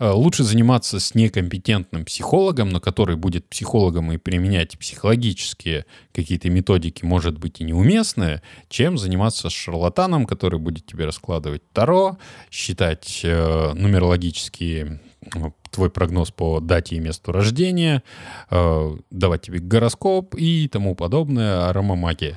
Э, лучше заниматься с некомпетентным психологом, но который будет психологом и применять психологические какие-то методики, может быть, и неуместные, чем заниматься с шарлатаном, который будет тебе раскладывать таро, считать э, нумерологические ну, твой прогноз по дате и месту рождения, э, давать тебе гороскоп и тому подобное, аромамагия.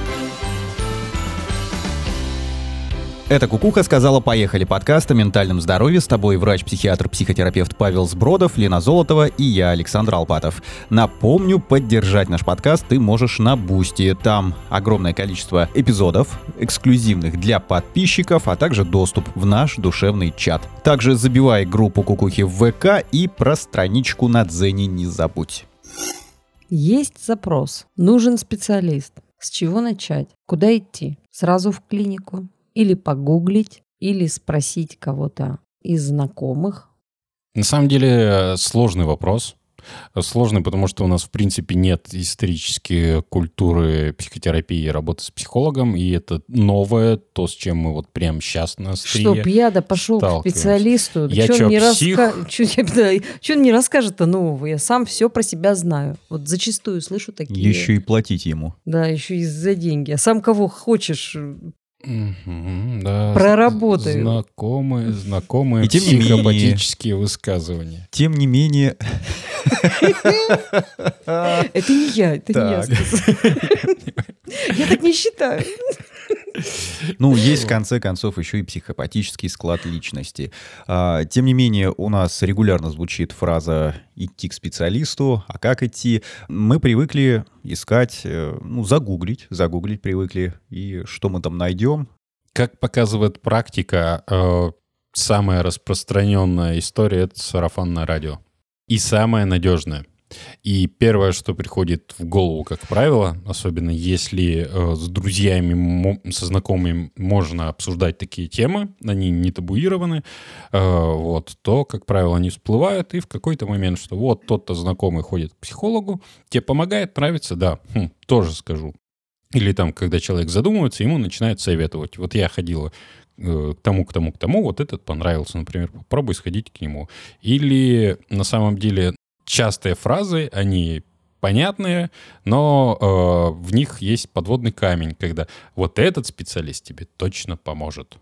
Это Кукуха сказала «Поехали» подкаст о ментальном здоровье. С тобой врач-психиатр-психотерапевт Павел Сбродов, Лена Золотова и я, Александр Алпатов. Напомню, поддержать наш подкаст ты можешь на Boosty. Там огромное количество эпизодов, эксклюзивных для подписчиков, а также доступ в наш душевный чат. Также забивай группу Кукухи в ВК и про страничку на Дзене не забудь. Есть запрос. Нужен специалист. С чего начать? Куда идти? Сразу в клинику? Или погуглить, или спросить кого-то из знакомых? На самом деле сложный вопрос. Сложный, потому что у нас, в принципе, нет исторической культуры психотерапии и работы с психологом, и это новое, то, с чем мы вот прямо сейчас на Чтоб я да пошел к специалисту. Я что, не псих? Раска... Чё, да, что он не расскажет-то нового? Я сам все про себя знаю. Вот зачастую слышу такие. Еще и платить ему. Да, еще и за деньги. А сам кого хочешь Угу, да, Проработаю. Знакомые, знакомые и тем психопатические менее, высказывания. Тем не менее... Это не я, это не я. Я так не считаю. Ну, есть в конце концов еще и психопатический склад личности. А, тем не менее, у нас регулярно звучит фраза «идти к специалисту». А как идти? Мы привыкли искать, э, ну, загуглить, загуглить привыкли. И что мы там найдем? Как показывает практика, э, самая распространенная история — это сарафанное радио. И самая надежная. И первое, что приходит в голову, как правило, особенно если э, с друзьями, со знакомыми можно обсуждать такие темы, они не табуированы, э, вот, то, как правило, они всплывают, и в какой-то момент, что вот тот-то знакомый ходит к психологу, тебе помогает, нравится, да, хм, тоже скажу. Или там, когда человек задумывается, ему начинают советовать. Вот я ходила э, к тому, к тому, к тому, вот этот понравился, например, попробуй сходить к нему. Или на самом деле частые фразы, они понятные, но э, в них есть подводный камень, когда вот этот специалист тебе точно поможет.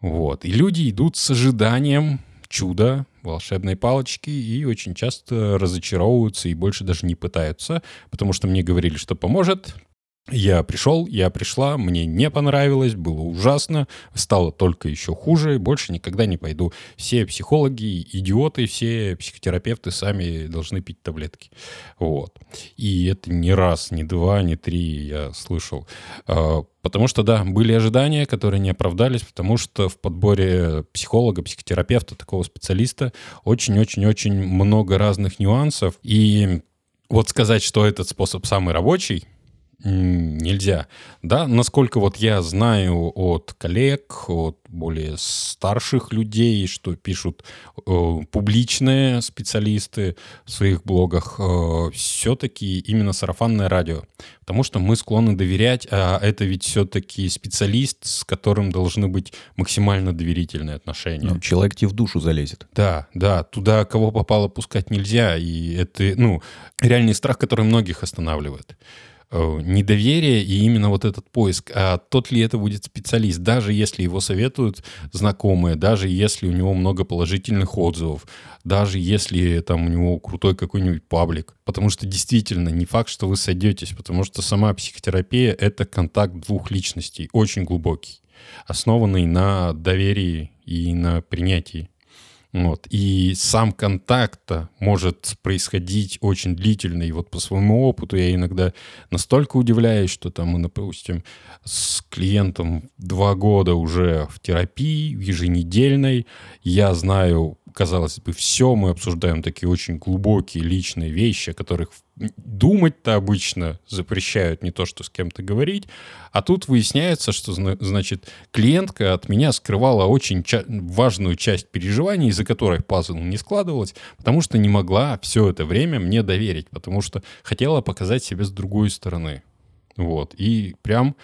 Вот. И люди идут с ожиданием чуда, волшебной палочки, и очень часто разочаровываются и больше даже не пытаются, потому что мне говорили, что поможет, я пришел, я пришла, мне не понравилось, было ужасно, стало только еще хуже, больше никогда не пойду. Все психологи идиоты, все психотерапевты сами должны пить таблетки. Вот. И это не раз, не два, не три я слышал. А, потому что, да, были ожидания, которые не оправдались, потому что в подборе психолога, психотерапевта, такого специалиста очень-очень-очень много разных нюансов. И вот сказать, что этот способ самый рабочий, нельзя. Да, насколько вот я знаю от коллег, от более старших людей, что пишут э, публичные специалисты в своих блогах, э, все-таки именно сарафанное радио. Потому что мы склонны доверять, а это ведь все-таки специалист, с которым должны быть максимально доверительные отношения. Ну, человек тебе в душу залезет. Да, да, туда кого попало пускать нельзя. И это, ну, реальный страх, который многих останавливает. Э, недоверие и именно вот этот поиск, а тот ли это будет специалист, даже если его советуют знакомые, даже если у него много положительных отзывов, даже если там у него крутой какой-нибудь паблик. Потому что действительно не факт, что вы сойдетесь, потому что сама психотерапия — это контакт двух личностей, очень глубокий, основанный на доверии и на принятии. Вот. И сам контакт может происходить очень длительно. И вот по своему опыту я иногда настолько удивляюсь, что там мы, допустим, с клиентом два года уже в терапии, в еженедельной. Я знаю казалось бы, все мы обсуждаем такие очень глубокие личные вещи, о которых думать-то обычно запрещают не то, что с кем-то говорить. А тут выясняется, что, значит, клиентка от меня скрывала очень ча- важную часть переживаний, из-за которой пазл не складывалась, потому что не могла все это время мне доверить, потому что хотела показать себя с другой стороны. Вот. И прям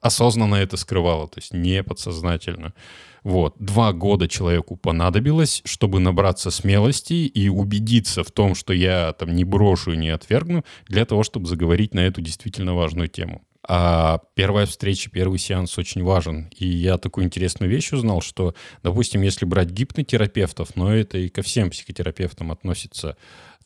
осознанно это скрывала, то есть не подсознательно. Вот. Два года человеку понадобилось, чтобы набраться смелости и убедиться в том, что я там не брошу и не отвергну, для того, чтобы заговорить на эту действительно важную тему. А первая встреча, первый сеанс очень важен. И я такую интересную вещь узнал, что, допустим, если брать гипнотерапевтов, но это и ко всем психотерапевтам относится,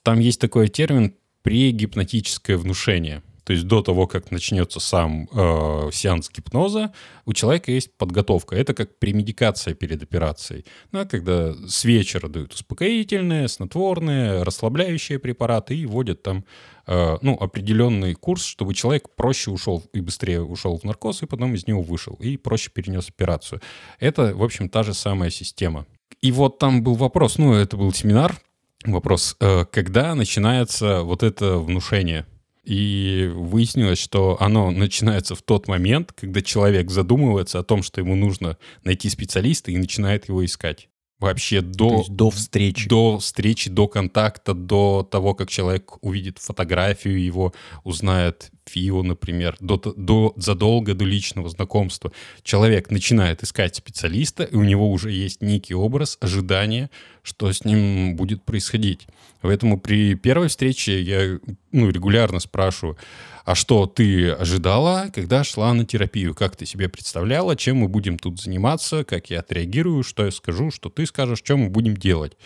там есть такой термин прегипнотическое внушение – то есть до того, как начнется сам э, сеанс гипноза, у человека есть подготовка. Это как премедикация перед операцией. Ну, а когда с вечера дают успокоительные, снотворные, расслабляющие препараты и вводят там э, ну, определенный курс, чтобы человек проще ушел и быстрее ушел в наркоз, и потом из него вышел, и проще перенес операцию. Это, в общем, та же самая система. И вот там был вопрос, ну, это был семинар, вопрос, э, когда начинается вот это внушение – и выяснилось, что оно начинается в тот момент, когда человек задумывается о том, что ему нужно найти специалиста и начинает его искать. Вообще до, до встречи. До встречи, до контакта, до того, как человек увидит фотографию его, узнает ФИО, например, до, до, задолго до личного знакомства. Человек начинает искать специалиста, и у него уже есть некий образ, ожидания, что с ним будет происходить. Поэтому при первой встрече я ну, регулярно спрашиваю, а что ты ожидала, когда шла на терапию? Как ты себе представляла, чем мы будем тут заниматься, как я отреагирую, что я скажу, что ты скажешь, что мы будем делать?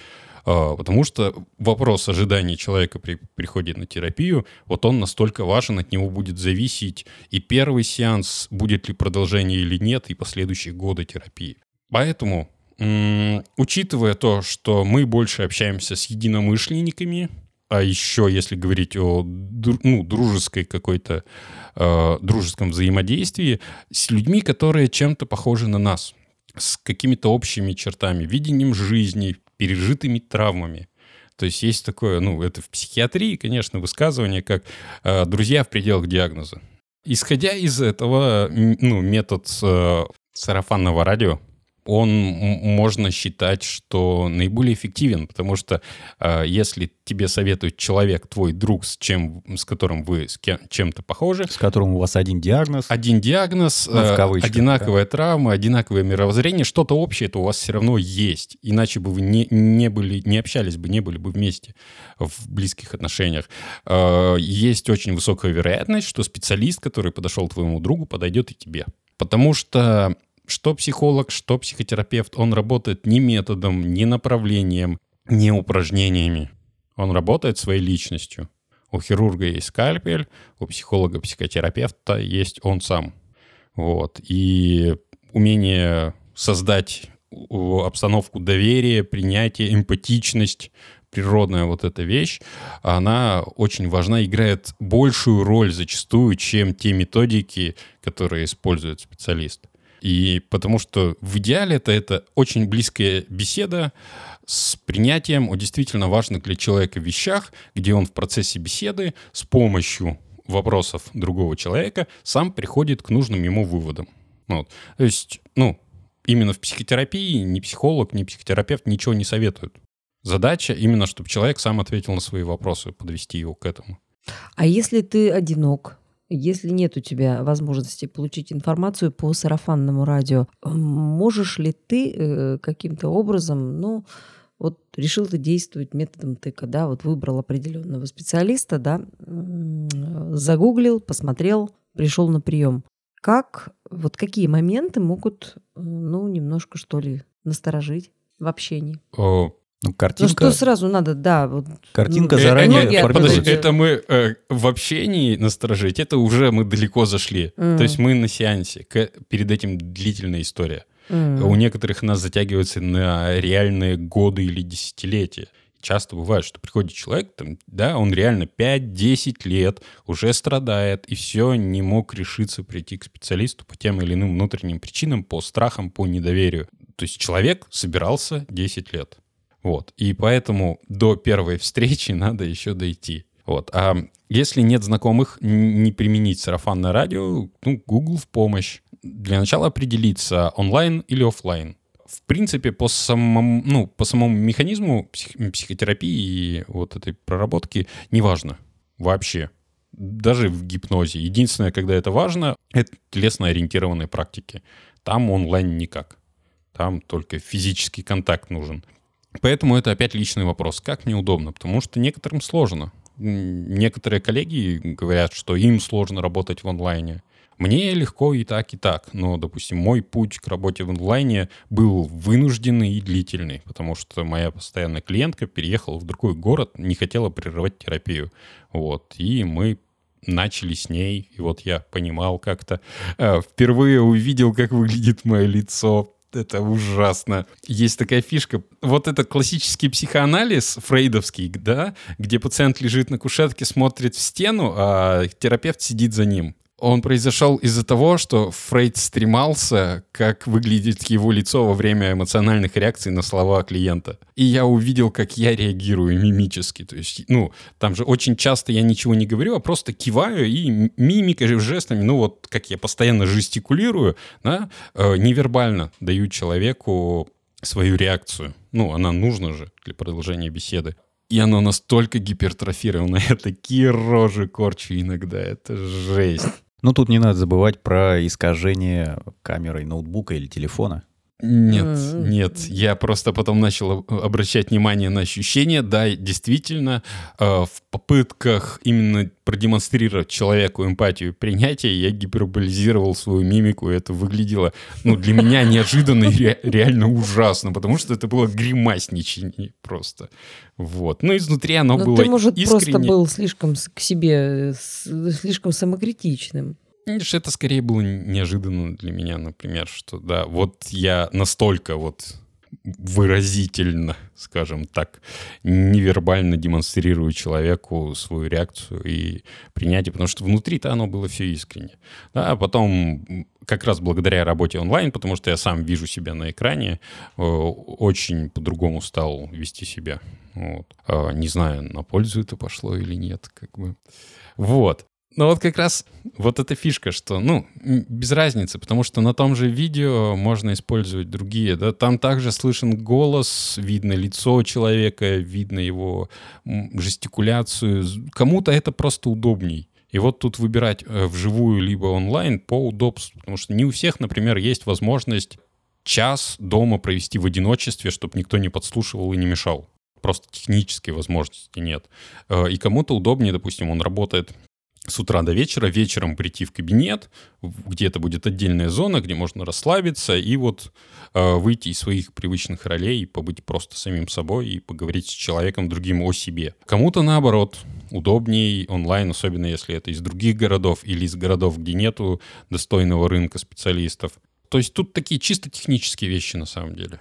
А, потому что вопрос ожиданий человека при приходе на терапию, вот он настолько важен, от него будет зависеть и первый сеанс, будет ли продолжение или нет, и последующие годы терапии. Поэтому, учитывая то, что мы больше общаемся с единомышленниками, а еще, если говорить о ну, дружеской какой-то, э, дружеском взаимодействии, с людьми, которые чем-то похожи на нас, с какими-то общими чертами, видением жизни, пережитыми травмами. То есть есть такое, ну, это в психиатрии, конечно, высказывание, как э, «друзья в пределах диагноза». Исходя из этого, ну, метод э, сарафанного радио, он можно считать, что наиболее эффективен, потому что э, если тебе советует человек, твой друг, с, чем, с которым вы с кем, чем-то похожи... С которым у вас один диагноз. Один диагноз, ну, э, одинаковая да? травма, одинаковое мировоззрение, что-то общее это у вас все равно есть. Иначе бы вы не, не, были, не общались бы, не были бы вместе в близких отношениях. Э, есть очень высокая вероятность, что специалист, который подошел твоему другу, подойдет и тебе. Потому что что психолог, что психотерапевт, он работает не методом, не направлением, не упражнениями. Он работает своей личностью. У хирурга есть скальпель, у психолога-психотерапевта есть он сам. Вот. И умение создать обстановку доверия, принятия, эмпатичность, природная вот эта вещь, она очень важна, играет большую роль зачастую, чем те методики, которые использует специалист. И потому что в идеале это, это очень близкая беседа с принятием о действительно важных для человека вещах, где он в процессе беседы с помощью вопросов другого человека сам приходит к нужным ему выводам. Вот. То есть, ну, именно в психотерапии ни психолог, ни психотерапевт ничего не советуют. Задача именно, чтобы человек сам ответил на свои вопросы, подвести его к этому. А если ты одинок, если нет у тебя возможности получить информацию по сарафанному радио, можешь ли ты э, каким-то образом, ну, вот решил ты действовать методом тыка, да, вот выбрал определенного специалиста, да, загуглил, посмотрел, пришел на прием. Как, вот какие моменты могут, ну, немножко, что ли, насторожить в общении? Ну, картинка... Ну, что сразу надо, да. Вот, картинка ну, заранее э, э, Подожди, это мы э, в общении насторожить, это уже мы далеко зашли. Mm. То есть мы на сеансе, к, перед этим длительная история. Mm. У некоторых нас затягивается на реальные годы или десятилетия. Часто бывает, что приходит человек, там, да, он реально 5-10 лет уже страдает, и все, не мог решиться прийти к специалисту по тем или иным внутренним причинам, по страхам, по недоверию. То есть человек собирался 10 лет Вот. И поэтому до первой встречи надо еще дойти. Вот. А если нет знакомых, не применить сарафанное радио, ну, Google в помощь. Для начала определиться, онлайн или офлайн. В принципе, по самому, ну, по самому механизму псих, психотерапии и вот этой проработки неважно вообще. Даже в гипнозе. Единственное, когда это важно, это телесно-ориентированные практики. Там онлайн никак. Там только физический контакт нужен. Поэтому это опять личный вопрос. Как мне удобно? Потому что некоторым сложно. Некоторые коллеги говорят, что им сложно работать в онлайне. Мне легко и так, и так. Но, допустим, мой путь к работе в онлайне был вынужденный и длительный, потому что моя постоянная клиентка переехала в другой город, не хотела прерывать терапию. Вот. И мы начали с ней, и вот я понимал как-то, э, впервые увидел, как выглядит мое лицо, это ужасно. Есть такая фишка. Вот это классический психоанализ фрейдовский, да, где пациент лежит на кушетке, смотрит в стену, а терапевт сидит за ним он произошел из-за того, что Фрейд стремался, как выглядит его лицо во время эмоциональных реакций на слова клиента. И я увидел, как я реагирую мимически. То есть, ну, там же очень часто я ничего не говорю, а просто киваю и мимикой, жестами, ну вот как я постоянно жестикулирую, да, э, невербально даю человеку свою реакцию. Ну, она нужна же для продолжения беседы. И оно настолько гипертрофировано. Я такие рожи корчу иногда. Это жесть. Ну, тут не надо забывать про искажение камерой ноутбука или телефона. Нет, mm-hmm. нет. Я просто потом начал обращать внимание на ощущения. Да, действительно, э, в попытках именно продемонстрировать человеку эмпатию и принятие, я гиперболизировал свою мимику, и это выглядело, ну, для меня неожиданно и ре- реально ужасно, потому что это было гримасничание просто. Вот. Но изнутри оно Но было ты, может, искренне. просто был слишком к себе, слишком самокритичным. Видишь, это скорее было неожиданно для меня, например, что да, вот я настолько вот выразительно, скажем так, невербально демонстрирую человеку свою реакцию и принятие, потому что внутри-то оно было все искренне. Да, а потом как раз благодаря работе онлайн, потому что я сам вижу себя на экране, э, очень по-другому стал вести себя. Вот. А, не знаю, на пользу это пошло или нет, как бы. Вот. Но вот как раз вот эта фишка, что, ну, без разницы, потому что на том же видео можно использовать другие, да, там также слышен голос, видно лицо человека, видно его жестикуляцию. Кому-то это просто удобней. И вот тут выбирать э, вживую либо онлайн по удобству, потому что не у всех, например, есть возможность час дома провести в одиночестве, чтобы никто не подслушивал и не мешал. Просто технической возможности нет. Э, и кому-то удобнее, допустим, он работает с утра до вечера, вечером прийти в кабинет, где это будет отдельная зона, где можно расслабиться и вот э, выйти из своих привычных ролей, побыть просто самим собой и поговорить с человеком другим о себе. Кому-то наоборот удобнее онлайн, особенно если это из других городов или из городов, где нету достойного рынка специалистов. То есть тут такие чисто технические вещи на самом деле.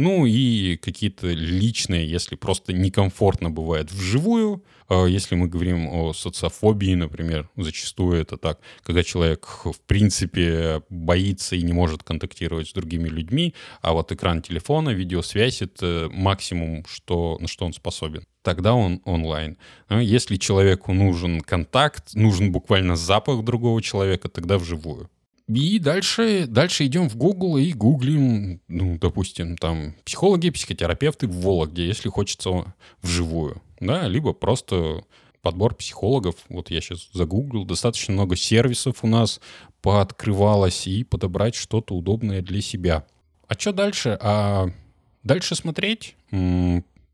Ну и какие-то личные, если просто некомфортно бывает вживую. А если мы говорим о социофобии, например, зачастую это так, когда человек в принципе боится и не может контактировать с другими людьми, а вот экран телефона, видеосвязь — это максимум, что, на что он способен тогда он онлайн. А если человеку нужен контакт, нужен буквально запах другого человека, тогда вживую. И дальше, дальше идем в Google и гуглим, ну, допустим, там, психологи, психотерапевты в Вологде, если хочется вживую, да, либо просто подбор психологов. Вот я сейчас загуглил, достаточно много сервисов у нас пооткрывалось, и подобрать что-то удобное для себя. А что дальше? А дальше смотреть,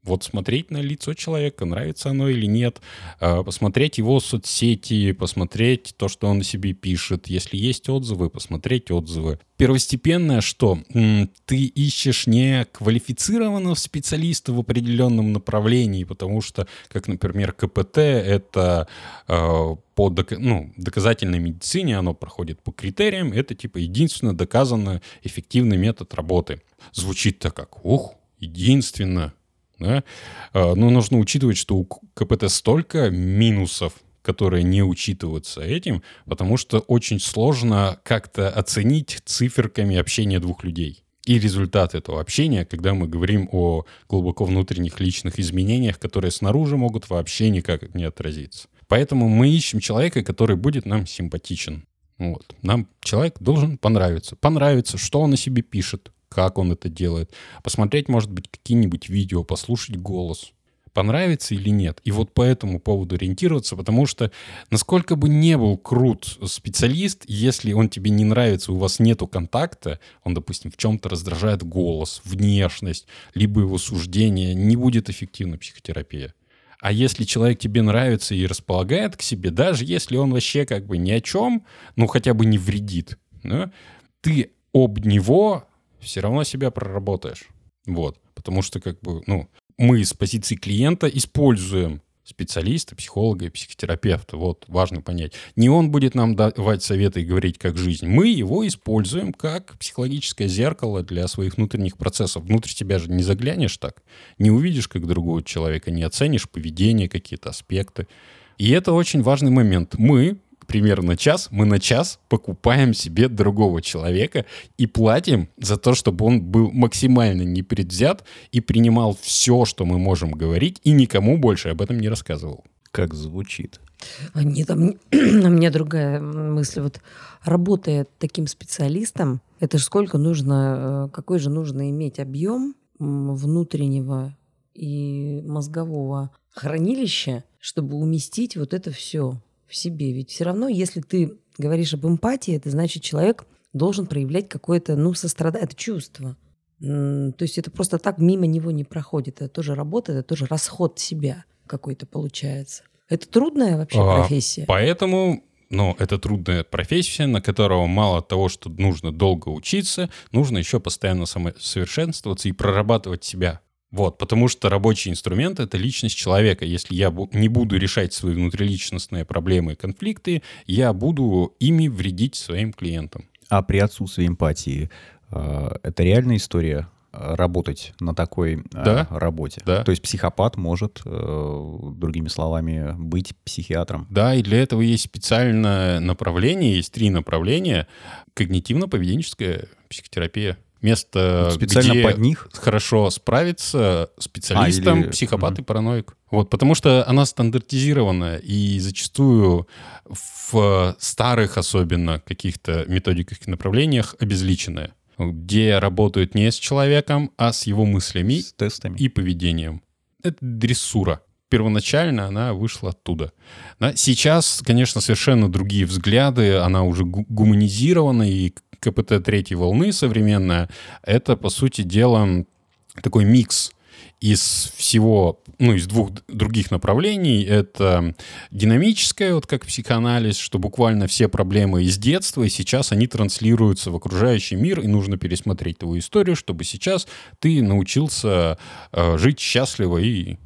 вот смотреть на лицо человека, нравится оно или нет, а, посмотреть его соцсети, посмотреть то, что он о себе пишет. Если есть отзывы, посмотреть отзывы. Первостепенное, что ты ищешь не квалифицированного специалиста в определенном направлении, потому что, как, например, КПТ — это э, по док- ну, доказательной медицине, оно проходит по критериям, это типа единственно доказанно эффективный метод работы. Звучит-то как, ух, единственно, да? А, но нужно учитывать, что у КПТ столько минусов, которые не учитываются этим, потому что очень сложно как-то оценить циферками общение двух людей. и результат этого общения, когда мы говорим о глубоко внутренних личных изменениях, которые снаружи могут вообще никак не отразиться. Поэтому мы ищем человека, который будет нам симпатичен. Вот. Нам человек должен понравиться. Понравится, что он о себе пишет, как он это делает. Посмотреть, может быть, какие-нибудь видео, послушать голос понравится или нет. И вот по этому поводу ориентироваться, потому что насколько бы не был крут специалист, если он тебе не нравится, у вас нету контакта, он, допустим, в чем-то раздражает голос, внешность, либо его суждение, не будет эффективна психотерапия. А если человек тебе нравится и располагает к себе, даже если он вообще как бы ни о чем, ну хотя бы не вредит, да, ты об него все равно себя проработаешь. Вот. Потому что как бы, ну, мы с позиции клиента используем специалиста, психолога и психотерапевта. Вот важно понять. Не он будет нам давать советы и говорить, как жизнь. Мы его используем как психологическое зеркало для своих внутренних процессов. Внутрь тебя же не заглянешь так. Не увидишь, как другого человека, не оценишь поведение, какие-то аспекты. И это очень важный момент. Мы примерно час, мы на час покупаем себе другого человека и платим за то, чтобы он был максимально непредвзят и принимал все, что мы можем говорить, и никому больше об этом не рассказывал. Как звучит. А нет, а мне, а мне другая мысль. Вот работая таким специалистом, это же сколько нужно, э, какой же нужно иметь объем внутреннего и мозгового хранилища, чтобы уместить вот это все в себе. Ведь все равно, если ты говоришь об эмпатии, это значит, человек должен проявлять какое-то, ну, сострадание, это чувство. То есть это просто так мимо него не проходит. Это тоже работа, это тоже расход себя какой-то получается. Это трудная вообще а, профессия. Поэтому но это трудная профессия, на которого мало того, что нужно долго учиться, нужно еще постоянно самосовершенствоваться и прорабатывать себя. Вот, потому что рабочий инструмент — это личность человека. Если я не буду решать свои внутриличностные проблемы и конфликты, я буду ими вредить своим клиентам. А при отсутствии эмпатии э, это реальная история э, работать на такой э, да, работе. Да. То есть психопат может, другими словами, быть психиатром. Да, и для этого есть специальное направление, есть три направления. Когнитивно-поведенческая психотерапия место, Специально где под них? хорошо справиться специалистом, а, или... психопат угу. и параноик. Вот, потому что она стандартизирована, и зачастую в старых особенно каких-то методиках и направлениях обезличенная, где работают не с человеком, а с его мыслями с тестами. и поведением. Это дрессура первоначально она вышла оттуда. Да? Сейчас, конечно, совершенно другие взгляды, она уже гуманизирована, и КПТ третьей волны современная, это, по сути дела, такой микс из всего, ну, из двух других направлений. Это динамическое, вот как психоанализ, что буквально все проблемы из детства, и сейчас они транслируются в окружающий мир, и нужно пересмотреть твою историю, чтобы сейчас ты научился э, жить счастливо и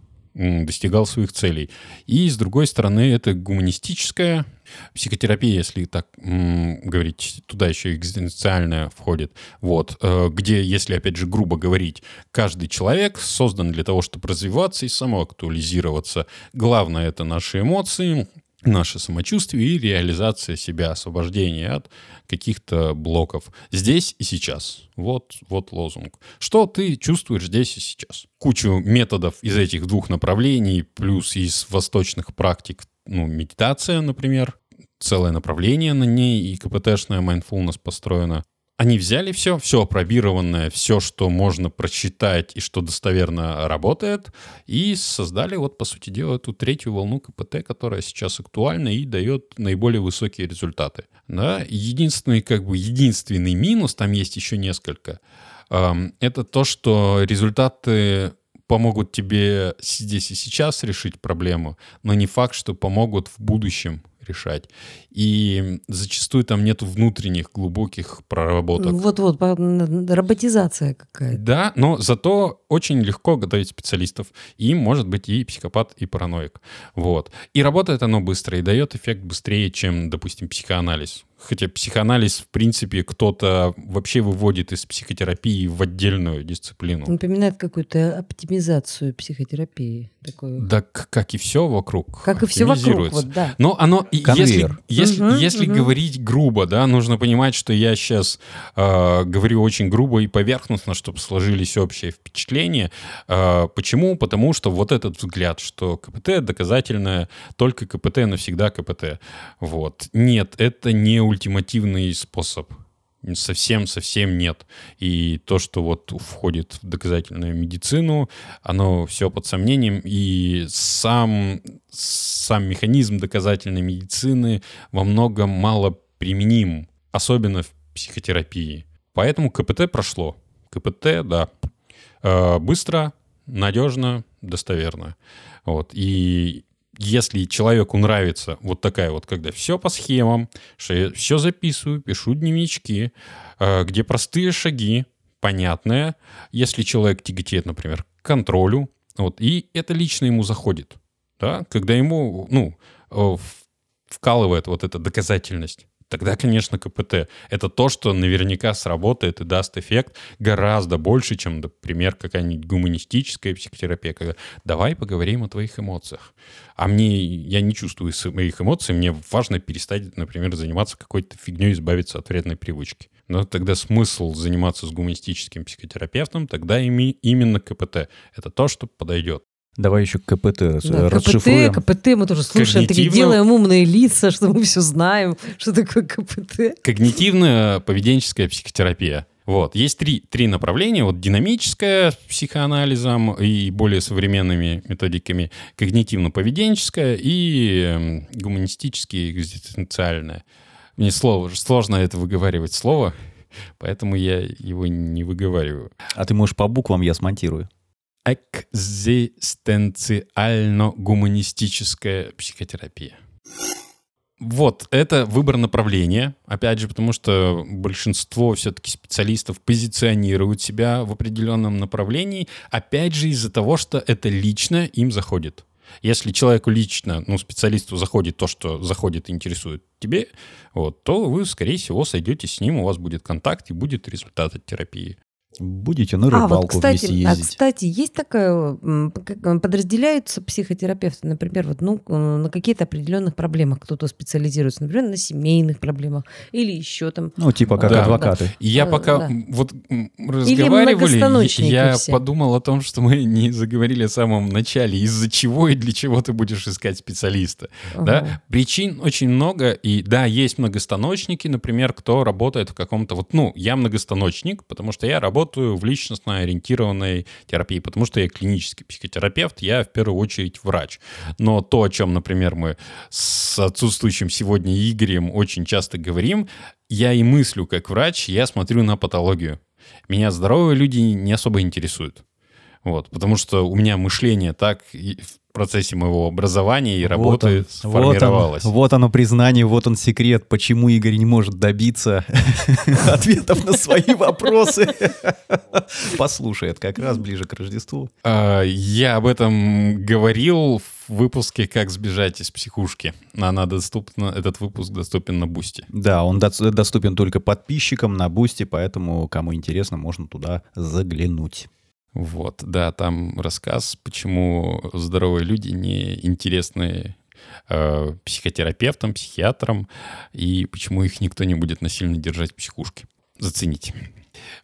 достигал своих целей. И, с другой стороны, это гуманистическая психотерапия, если так говорить, туда еще экзистенциальная входит, вот, э, где, если, опять же, грубо говорить, каждый человек создан для того, чтобы развиваться и самоактуализироваться. Главное — это наши эмоции, наше самочувствие и реализация себя, освобождение от каких-то блоков здесь и сейчас. Вот, вот лозунг. Что ты чувствуешь здесь и сейчас? Кучу методов из этих двух направлений, плюс из восточных практик, ну, медитация, например, целое направление на ней, и КПТшная mindfulness построена. Они взяли все, все опробированное, все, что можно прочитать и что достоверно работает, и создали вот, по сути дела, эту третью волну КПТ, которая сейчас актуальна и дает наиболее высокие результаты. Да? Единственный, как бы, единственный минус, там есть еще несколько, это то, что результаты помогут тебе здесь и сейчас решить проблему, но не факт, что помогут в будущем решать. И зачастую там нету внутренних глубоких проработок. Вот-вот, роботизация какая-то. Да, но зато очень легко готовить специалистов. И может быть и психопат, и параноик. Вот. И работает оно быстро, и дает эффект быстрее, чем, допустим, психоанализ. Хотя психоанализ, в принципе, кто-то вообще выводит из психотерапии в отдельную дисциплину. Напоминает какую-то оптимизацию психотерапии. Такую. Да, как и все вокруг. Как и все вокруг, вот, да. Но оно, и если, Конвейер. если, Мгм, если мгм. говорить грубо, да, нужно понимать, что я сейчас говорю очень грубо и поверхностно, чтобы сложились общее впечатление. Э, почему? Потому что вот этот взгляд, что КПТ доказательное, только КПТ навсегда КПТ. Вот. Нет, это не ультимативный способ. Совсем-совсем нет. И то, что вот входит в доказательную медицину, оно все под сомнением. И сам, сам механизм доказательной медицины во многом мало применим, особенно в психотерапии. Поэтому КПТ прошло. КПТ, да, Э, быстро, надежно, достоверно. Вот. И если человеку нравится вот такая вот, когда все по схемам, что я все записываю, пишу дневнички, э, где простые шаги, понятные, если человек тяготеет, например, к контролю, вот, и это лично ему заходит, да, когда ему, ну, э, вкалывает вот эта доказательность, тогда, конечно, КПТ. Это то, что наверняка сработает и даст эффект гораздо больше, чем, например, какая-нибудь гуманистическая психотерапия, когда давай поговорим о твоих эмоциях. А мне, я не чувствую своих эмоций, мне важно перестать, например, заниматься какой-то фигней, избавиться от вредной привычки. Но тогда смысл заниматься с гуманистическим психотерапевтом, тогда ими, именно КПТ. Это то, что подойдет. Давай еще КПТ Да, КПТ, расшифруем. КПТ мы тоже слушаем, такие Когнитивно- делаем умные лица, что мы все знаем, что такое КПТ. Когнитивная поведенческая психотерапия. Вот. Есть три, три направления. Вот динамическая с психоанализом и более современными методиками, когнитивно-поведенческая и эм, гуманистически экзистенциальная. Мне слово, сложно это выговаривать слово, поэтому я его не выговариваю. А ты можешь по буквам, я смонтирую. Экзистенциально-гуманистическая психотерапия. Вот, это выбор направления. Опять же, потому что большинство все-таки специалистов позиционируют себя в определенном направлении. Опять же, из-за того, что это лично им заходит. Если человеку лично, ну, специалисту заходит то, что заходит и интересует тебе, вот, то вы, скорее всего, сойдете с ним, у вас будет контакт и будет результат от терапии. Будете на А, рыбалку вот, кстати, вместе а, ездить. кстати, есть такая, подразделяются психотерапевты, например, вот, ну, э, на каких-то определенных проблемах кто-то специализируется, например, на семейных проблемах или еще там. Ну, типа как Да. адвокаты. И я Да, пока да. вот разговаривали, я все. подумал о том, что мы не заговорили о самом начале, из-за чего и для чего ты будешь искать специалиста. Ага. Да? Причин очень много, и да, есть многостаночники, например, кто работает в каком-то вот, ну, я многостаночник, потому что я работаю в личностно ориентированной терапии, потому что я клинический психотерапевт, я в первую очередь врач. Но то, о чем, например, мы с отсутствующим сегодня Игорем очень часто говорим, я и мыслю как врач, я смотрю на патологию. Меня здоровые люди не особо интересуют. Вот, потому что у меня мышление так процессе моего образования и работы Вот он, вот он, сформировалось. вот оно признание, вот он секрет, почему Игорь не может добиться ответов на свои вопросы. Послушай, это как раз ближе к Рождеству. А, Я об этом говорил в выпуске «Как сбежать из психушки». Она доступна, этот выпуск доступен на Boosty. Да, он доступен только подписчикам на Boosty, поэтому, кому интересно, можно туда заглянуть. Вот, да, там рассказ, почему здоровые люди не интересны э, психотерапевтам, психиатрам, и почему их никто не будет насильно держать в психушке. Зацените.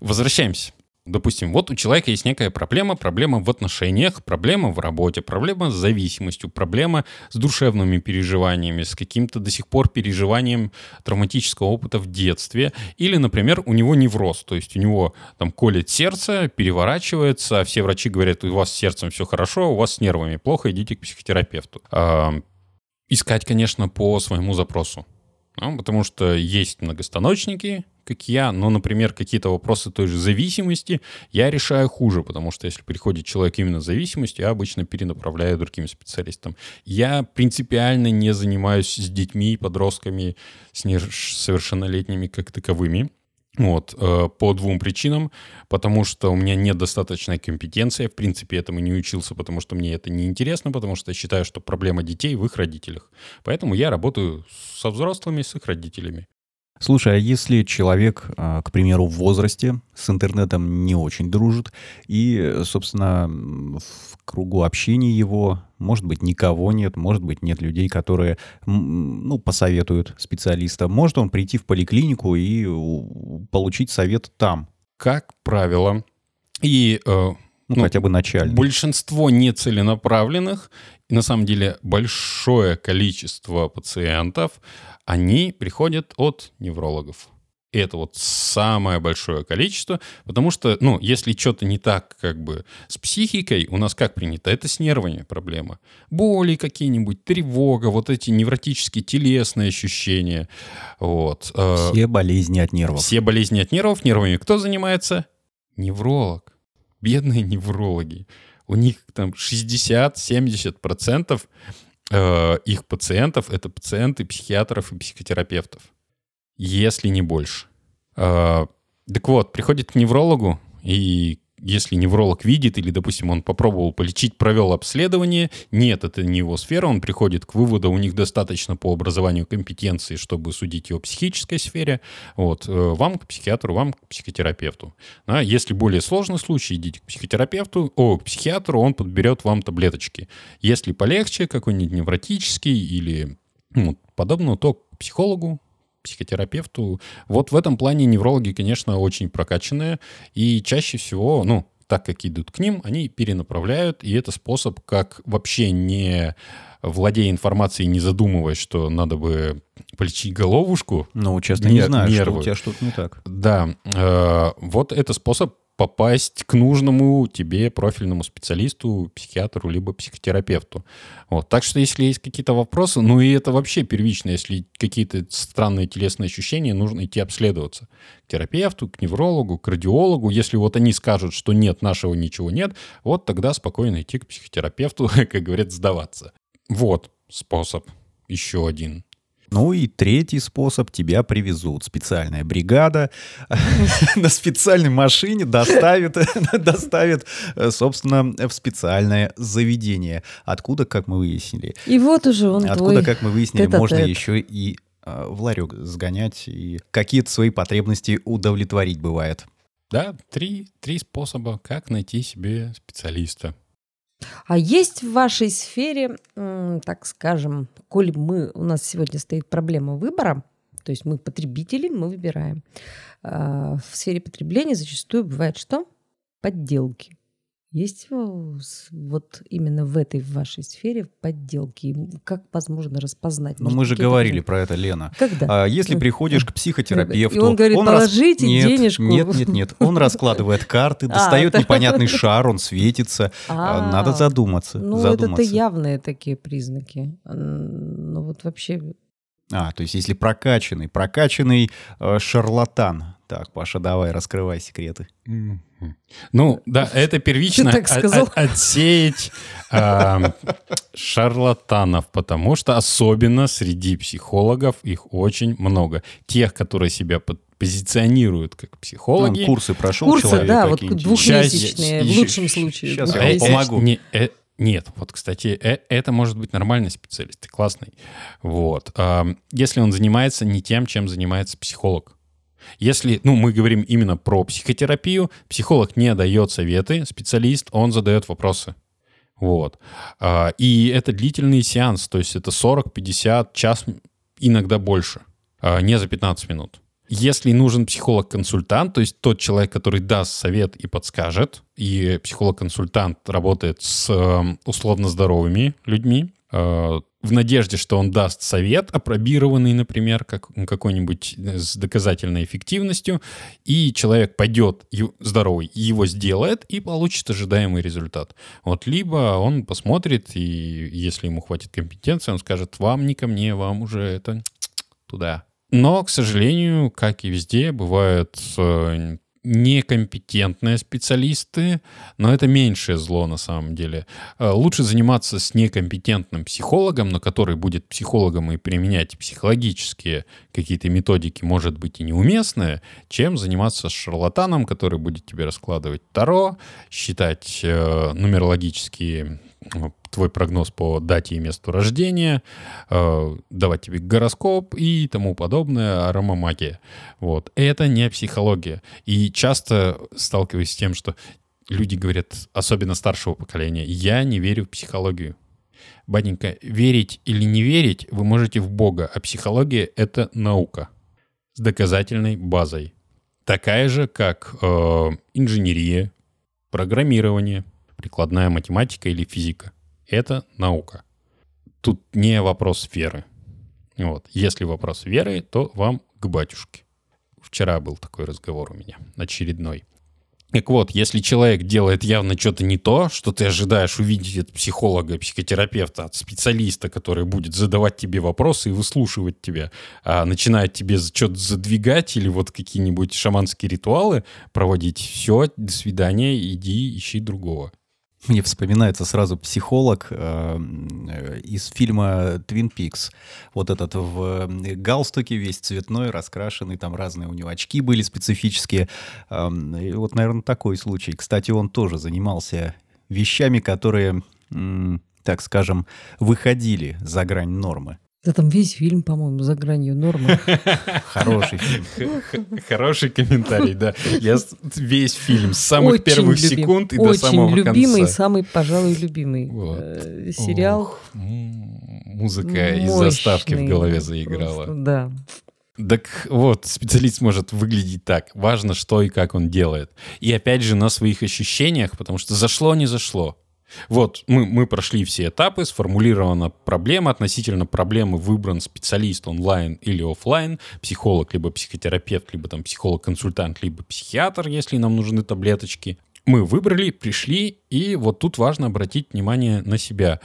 Возвращаемся. Допустим, вот у человека есть некая проблема, проблема в отношениях, проблема в работе, проблема с зависимостью, проблема с душевными переживаниями, с каким-то до сих пор переживанием травматического опыта в детстве. Или, например, у него невроз, то есть у него там колет сердце, переворачивается, а все врачи говорят, у вас с сердцем все хорошо, у вас с нервами плохо, идите к психотерапевту. А, искать, конечно, по своему запросу. Ну, потому что есть многостаночники, как я, но, например, какие-то вопросы той же зависимости я решаю хуже, потому что если приходит человек именно с зависимостью, я обычно перенаправляю другим специалистам. Я принципиально не занимаюсь с детьми, подростками, с несовершеннолетними как таковыми. Вот, э, по двум причинам. Потому что у меня нет достаточной компетенции. В принципе, этому не учился, потому что мне это не интересно, потому что я считаю, что проблема детей в их родителях. Поэтому я работаю со взрослыми, с их родителями. Слушай, а если человек, а, к примеру, в возрасте с интернетом не очень дружит, и, собственно, в кругу общения его, может быть, никого нет, может быть, нет людей, которые, ну, посоветуют специалиста, может он прийти в поликлинику и получить совет там, Как правило, и э, ну, Ну, хотя бы начальный. большинство нецеленаправленных, и на самом деле большое количество пациентов, они приходят от неврологов. И это вот самое большое количество, потому что, ну, если что-то не так как бы с психикой, у нас как принято, это с нервами проблема. Боли какие-нибудь, тревога, вот эти невротические телесные ощущения. Вот. Э, Все болезни от нервов. все болезни от нервов, нервами кто занимается? Невролог. Бедные неврологи. У них там 60-70% э, их пациентов это пациенты психиатров и психотерапевтов. Если не больше. Э, так вот, приходит к неврологу, и если невролог видит, или, допустим, он попробовал полечить, провел обследование, нет, это не его сфера, он приходит к выводу, у них достаточно по образованию компетенции, чтобы судить о психической сфере, вот, э, вам к психиатру, вам к психотерапевту. А если более сложный случай, идите к психотерапевту, о, к психиатру, он подберет вам таблеточки. Если полегче, какой-нибудь невротический или ну, подобного, то к психологу, психотерапевту. Вот в этом плане неврологи, конечно, очень прокачанные. И чаще всего, ну, так как идут к ним, они перенаправляют, и это способ, как вообще не владея информацией, не задумываясь, что надо бы полечить головушку, Ну, честно, не Нер- знаю, что нервы. у тебя что-то не так. да, э, вот это способ попасть к нужному тебе профильному специалисту, психиатру, либо психотерапевту. Вот. Так что, если есть какие-то вопросы, ну и это вообще первично, если какие-то странные телесные ощущения, нужно идти обследоваться. К терапевту, к неврологу, к радиологу. Если вот они скажут, что нет, нашего ничего нет, вот тогда спокойно идти к психотерапевту, как говорят, сдаваться. Вот способ. Еще один. Ну и третий способ, тебя привезут. Специальная бригада на специальной машине доставит, доставит, э, собственно, в специальное заведение. Откуда, как мы выяснили, И вот уже он откуда, как мы выяснили, можно еще и э, в ларек сгонять и какие-то свои потребности удовлетворить бывает. Да, три, три способа, как найти себе специалиста. А есть в вашей сфере, так скажем, коль мы, у нас сегодня стоит проблема выбора, то есть мы потребители, мы выбираем. А, В сфере потребления зачастую бывает что? Подделки. Есть э, вот именно в этой вашей сфере подделки? Как возможно распознать? Ну, Может, мы же говорили про это, Лена. Когда? А если М. приходишь к психотерапевту... И он говорит, рас- «Положите нет, денежку». Нет, нет, нет. Он раскладывает карты, А, достает это- непонятный шар, он светится. А, Надо А, задуматься. Ну, задуматься. явные такие признаки. Ну, вот вообще А, то есть если прокачанный, прокачанный э, шарлатан. Так, Паша, давай, раскрывай секреты. Ну, да, это первично так сказал. отсеять шарлатанов, потому что особенно среди психологов их очень много. Тех, которые себя под- позиционируют как психологи. Ну, курсы прошел Курсы, человек да, вот двухмесячные, в лучшем случае. щас я вам помогу. не- э, нет, вот, кстати, э, это может быть нормальный специалист, классный. Вот. Если он занимается не тем, чем занимается психолог. Если, ну, мы говорим именно про психотерапию, психолог не дает советы, специалист, он задает вопросы. Вот. А, И это длительный сеанс, то есть это 40, 50, час, иногда больше, а, не за 15 минут. Если нужен психолог-консультант, то есть тот человек, который даст совет и подскажет, и психолог-консультант работает с эм, условно здоровыми людьми, в надежде, что он даст совет, апробированный, например, как, какой-нибудь э, с доказательной эффективностью, и человек пойдет здоровый, его сделает и получит ожидаемый результат. Вот либо он посмотрит, и если ему хватит компетенции, он скажет, вам не ко мне, вам уже это туда. Но, к сожалению, как и везде, бывают э, некомпетентные специалисты, но это меньшее зло на самом деле. Э, Лучше заниматься с некомпетентным психологом, но который будет психологом и применять психологические какие-то методики, может быть, и неуместные, чем заниматься с шарлатаном, который будет тебе раскладывать таро, считать э, нумерологические твой прогноз по дате и месту рождения, э, давать тебе гороскоп и тому подобное, аромамагия. Вот. Это не психология. И часто сталкиваюсь с тем, что люди говорят, особенно старшего поколения, я не верю в психологию. Батенька, верить или не верить вы можете в Бога, а психология — это наука с доказательной базой. Такая же, как э, инженерия, программирование, прикладная математика или физика. Это наука. Тут не вопрос веры. Вот. Если вопрос веры, то вам к батюшке. Вчера был такой разговор у меня, очередной. Так вот, если человек делает явно что-то не то, что ты ожидаешь увидеть от психолога, психотерапевта, от специалиста, который будет задавать тебе вопросы и выслушивать тебя, а начинает тебе что-то задвигать или вот какие-нибудь шаманские ритуалы проводить, все, до свидания, иди, ищи другого. Мне вспоминается сразу психолог э, э, из фильма «Твин Пикс». Вот этот в э, галстуке весь цветной, раскрашенный, там разные у него очки были специфические. Э, вот, наверное, такой случай. Кстати, он тоже занимался вещами, которые, так скажем, выходили за грань нормы. Да там весь фильм, по-моему, за гранью нормы. Хороший фильм. Хороший комментарий, да. Я весь фильм с самых Очень первых секунд и до Очень самого любимый, конца. самый, пожалуй, любимый э, сериал. Музыка из заставки в голове заиграла. Да. Так вот, специалист может выглядеть так. Важно, что и как он делает. И опять же на своих ощущениях, потому что зашло, не зашло. Вот, мы, мы прошли все этапы, сформулирована проблема, относительно проблемы выбран специалист онлайн или офлайн, психолог, либо психотерапевт, либо там психолог-консультант, либо психиатр, если нам нужны таблеточки. Мы выбрали, пришли, и вот тут важно обратить внимание на себя.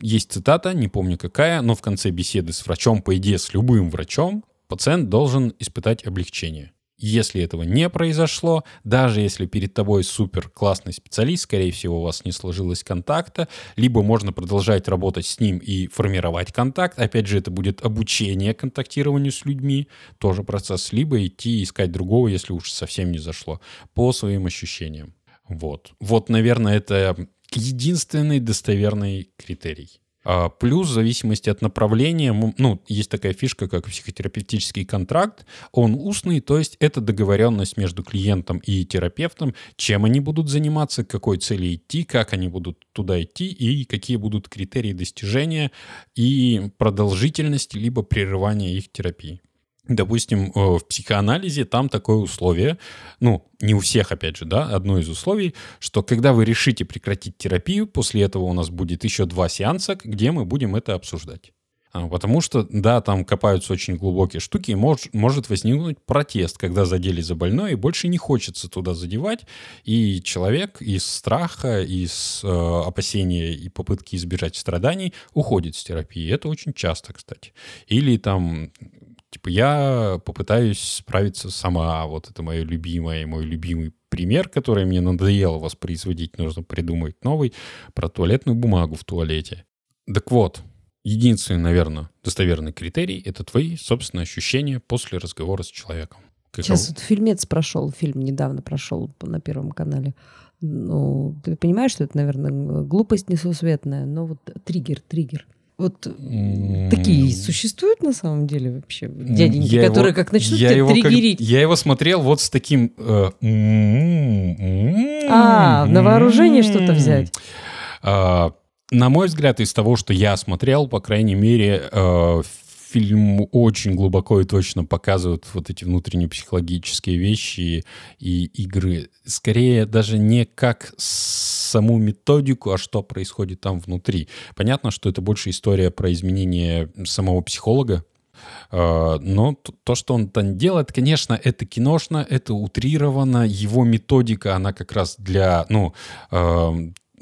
Есть цитата, не помню какая, но в конце беседы с врачом, по идее, с любым врачом, пациент должен испытать облегчение. Если этого не произошло, даже если перед тобой супер классный специалист, скорее всего, у вас не сложилось контакта, либо можно продолжать работать с ним и формировать контакт. Опять же, это будет обучение контактированию с людьми, тоже процесс, либо идти искать другого, если уж совсем не зашло, по своим ощущениям. Вот. Вот, наверное, это единственный достоверный критерий. А, Плюс, в зависимости от направления, ну, есть такая фишка, как психотерапевтический контракт. Он устный, то есть это договоренность между клиентом и терапевтом, чем они будут заниматься, к какой цели идти, как они будут туда идти и какие будут критерии достижения и продолжительности либо прерывания их терапии. Допустим, э, в психоанализе там такое условие, ну, не у всех, опять же, да, одно из условий, что когда вы решите прекратить терапию, после этого у нас будет еще два сеанса, где мы будем это обсуждать. А, Потому что, да, там копаются очень глубокие штуки, и мож- может возникнуть протест, когда задели за больное, и больше не хочется туда задевать, и человек из страха, из э, опасения и попытки избежать страданий уходит с терапии. Это очень часто, кстати. Или там типа, я попытаюсь справиться сама. Вот это мое любимое, мой любимый пример, который мне надоело воспроизводить, нужно придумать новый, про туалетную бумагу в туалете. Так вот, единственный, наверное, достоверный критерий — это твои собственные ощущения после разговора с человеком. Каково- Сейчас вот фильмец прошел, фильм недавно прошел на Первом канале. Ну, ты понимаешь, что это, наверное, глупость несусветная, но вот триггер, триггер. Вот такие существуют на самом деле вообще дяденьки, я его- которые как начнут я тебя его как- триггерить. я его смотрел вот с таким... э, А, на вооружение что-то взять. А, На мой взгляд, из того, что я смотрел, по крайней мере, э, фильм очень глубоко и точно показывает вот эти внутренние психологические вещи и игры. Скорее даже не как саму методику, а что происходит там внутри. Понятно, что это больше история про изменение самого психолога, Э, Но то, что он там делает, конечно, это киношно, это утрировано. Его методика, она как раз для ну, э,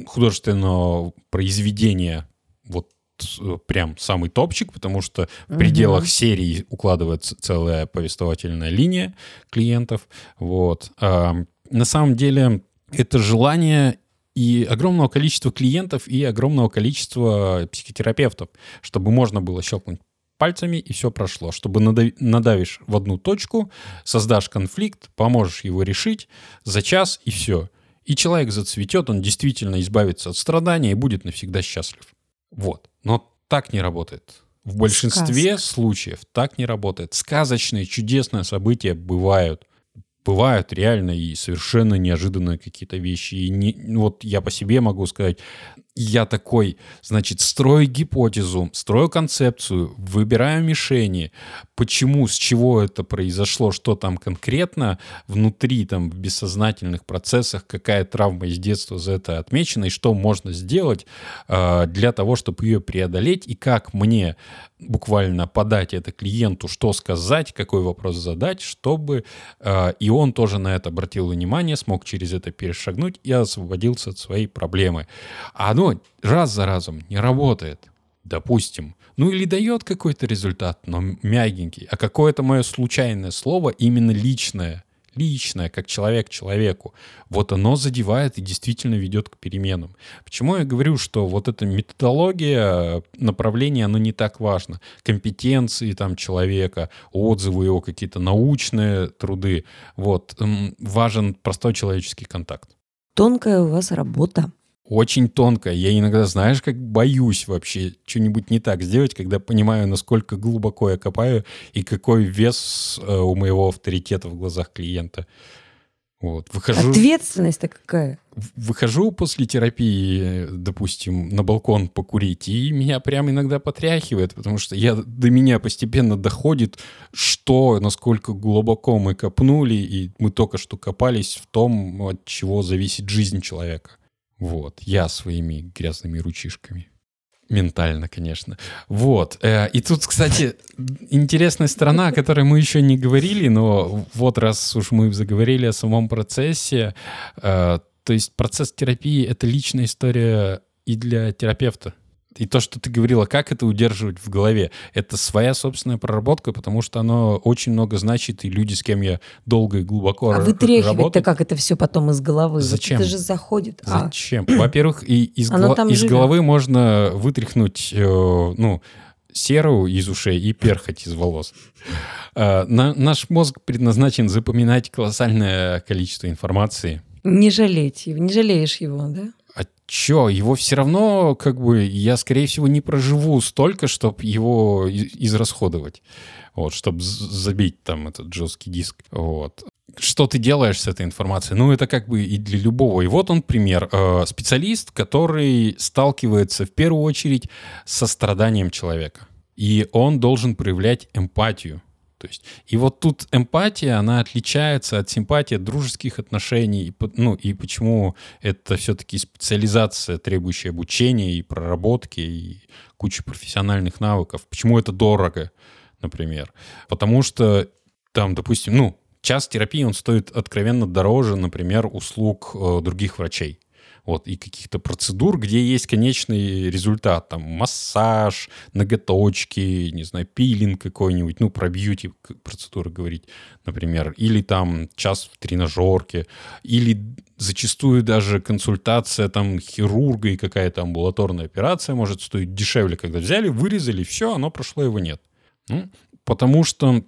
художественного произведения вот э, прям самый топчик, потому что в пределах серии укладывается целая повествовательная линия клиентов. Вот. А, На самом деле это желание и огромного количества клиентов, и огромного количества психотерапевтов, чтобы можно было щелкнуть пальцами, и все прошло. Чтобы нада- надавишь в одну точку, создашь конфликт, поможешь его решить за час, и все. И человек зацветет, он действительно избавится от страдания и будет навсегда счастлив. Вот. Но так не работает. В большинстве Сказка. случаев так не работает. Сказочные, чудесные события бывают. Бывают реально и совершенно неожиданные какие-то вещи. И не, вот я по себе могу сказать, я такой, значит, строю гипотезу, строю концепцию, выбираю мишени, почему, с чего это произошло, что там конкретно внутри, там, в бессознательных процессах, какая травма из детства за это отмечена, и что можно сделать э, для того, чтобы ее преодолеть, и как мне буквально подать это клиенту, что сказать, какой вопрос задать, чтобы э, и он тоже на это обратил внимание, смог через это перешагнуть и освободился от своей проблемы. А оно раз за разом не работает, допустим. Ну или дает какой-то результат, но мягенький, а какое-то мое случайное слово, именно личное, личное, как человек человеку, вот оно задевает и действительно ведет к переменам. Почему я говорю, что вот эта методология, направление, оно не так важно. Компетенции там человека, отзывы его, какие-то научные труды. Вот. Важен простой человеческий контакт. Тонкая у вас работа. Очень тонкая. Я иногда, знаешь, как боюсь вообще что-нибудь не так сделать, когда понимаю, насколько глубоко я копаю и какой вес э, у моего авторитета в глазах клиента. Вот. Выхожу, Ответственность-то какая? выхожу после терапии, допустим, на балкон покурить, и меня прям иногда потряхивает, потому что я, до меня постепенно доходит, что, насколько глубоко мы копнули, и мы только что копались в том, от чего зависит жизнь человека. Вот, я своими грязными ручишками. Ментально, конечно. Вот. э, И тут, кстати, интересная сторона, о которой мы еще не говорили, но вот раз уж мы заговорили о самом процессе, э, то есть процесс терапии — это личная история и для терапевта. И то, что ты говорила, как это удерживать в голове, это своя собственная проработка, потому что оно очень много значит, и люди, с кем я долго и глубоко А р- вытряхивать-то как это все потом из головы? Вот Зачем? это же заходит. А, Зачем? Во-первых, и из, гла- из живет. головы можно вытряхнуть, э, ну, серу из ушей и перхоть из волос. Э, на- наш мозг предназначен запоминать колоссальное количество информации. не жалеть его, не жалеешь его, да? А чё, его все равно, как бы, я, скорее всего, не проживу столько, чтобы его израсходовать. Вот, чтобы забить там этот жесткий диск. Вот. Что ты делаешь с этой информацией? Ну, это как бы и для любого. И вот он пример. Э, Специалист, который сталкивается в первую очередь со страданием человека. И он должен проявлять эмпатию. То есть, и вот тут эмпатия, она отличается от симпатии, от дружеских отношений. Ну, и почему это все-таки специализация, требующая обучения и проработки, и кучи профессиональных навыков. Почему это дорого, например? Потому что там, допустим, ну, час терапии, он стоит откровенно дороже, например, услуг э, других врачей. Вот, и каких-то процедур, где есть конечный результат, там, массаж, ноготочки, не знаю, пилинг какой-нибудь, ну, про бьюти процедуры говорить, например, или там час в тренажерке, или зачастую даже консультация там хирурга и какая-то амбулаторная операция может стоить дешевле, когда взяли, вырезали, все, оно прошло, его нет. Ну, потому что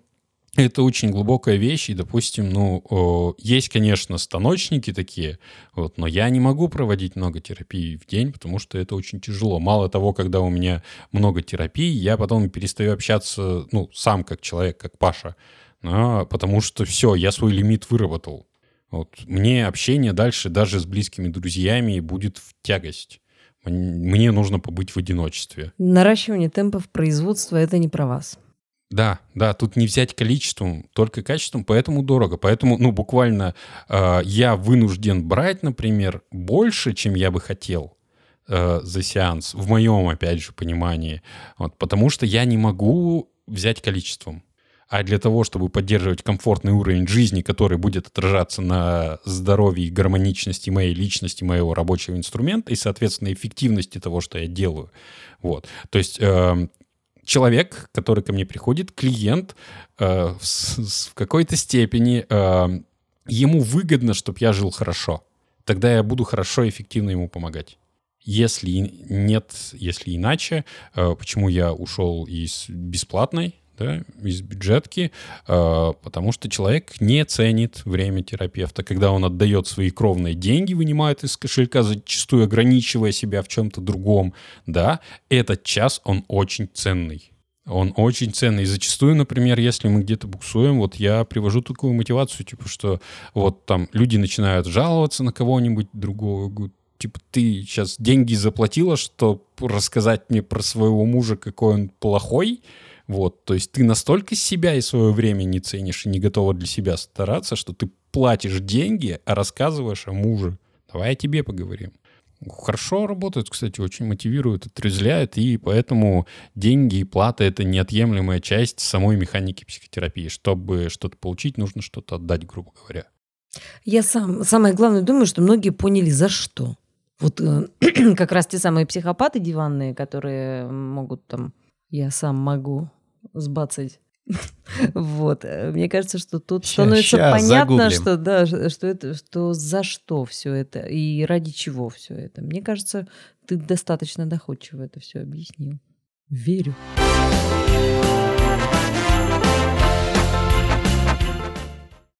это очень глубокая вещь, и, допустим, ну, есть, конечно, станочники такие, вот, но я не могу проводить много терапий в день, потому что это очень тяжело. Мало того, когда у меня много терапий, я потом перестаю общаться, ну, сам как человек, как Паша, а, потому что все, я свой лимит выработал. Вот, мне общение дальше даже с близкими друзьями будет в тягость. Мне нужно побыть в одиночестве. Наращивание темпов производства – это не про вас. Да, да, тут не взять количеством, только качеством, поэтому дорого. Поэтому, ну, буквально э, я вынужден брать, например, больше, чем я бы хотел э, за сеанс, в моем, опять же, понимании. Вот, потому что я не могу взять количеством. А для того, чтобы поддерживать комфортный уровень жизни, который будет отражаться на здоровье и гармоничности моей личности, моего рабочего инструмента и, соответственно, эффективности того, что я делаю. Вот. То есть э, человек, который ко мне приходит, клиент, э, в, в какой-то степени э, ему выгодно, чтобы я жил хорошо. Тогда я буду хорошо и эффективно ему помогать. Если нет, если иначе, э, почему я ушел из бесплатной да, из бюджетки, э, потому что человек не ценит время терапевта, когда он отдает свои кровные деньги, вынимает из кошелька, зачастую ограничивая себя в чем-то другом, да, этот час, он очень ценный. Он очень ценный. И зачастую, например, если мы где-то буксуем, вот я привожу такую мотивацию, типа, что вот там люди начинают жаловаться на кого-нибудь другого, типа, ты сейчас деньги заплатила, чтобы рассказать мне про своего мужа, какой он плохой, вот, то есть ты настолько себя и свое время не ценишь и не готова для себя стараться, что ты платишь деньги, а рассказываешь о муже. Давай о тебе поговорим. Хорошо работает, кстати, очень мотивирует, отрезвляет, и поэтому деньги и плата — это неотъемлемая часть самой механики психотерапии. Чтобы что-то получить, нужно что-то отдать, грубо говоря. Я сам, самое главное думаю, что многие поняли, за что. Вот э, как раз те самые психопаты диванные, которые могут там, я сам могу сбацать. Вот. э, Мне кажется, что тут Ща- становится ща понятно, загуглим. что да, что это, что за что все это и ради чего все это. Мне кажется, ты достаточно доходчиво это все объяснил. Верю.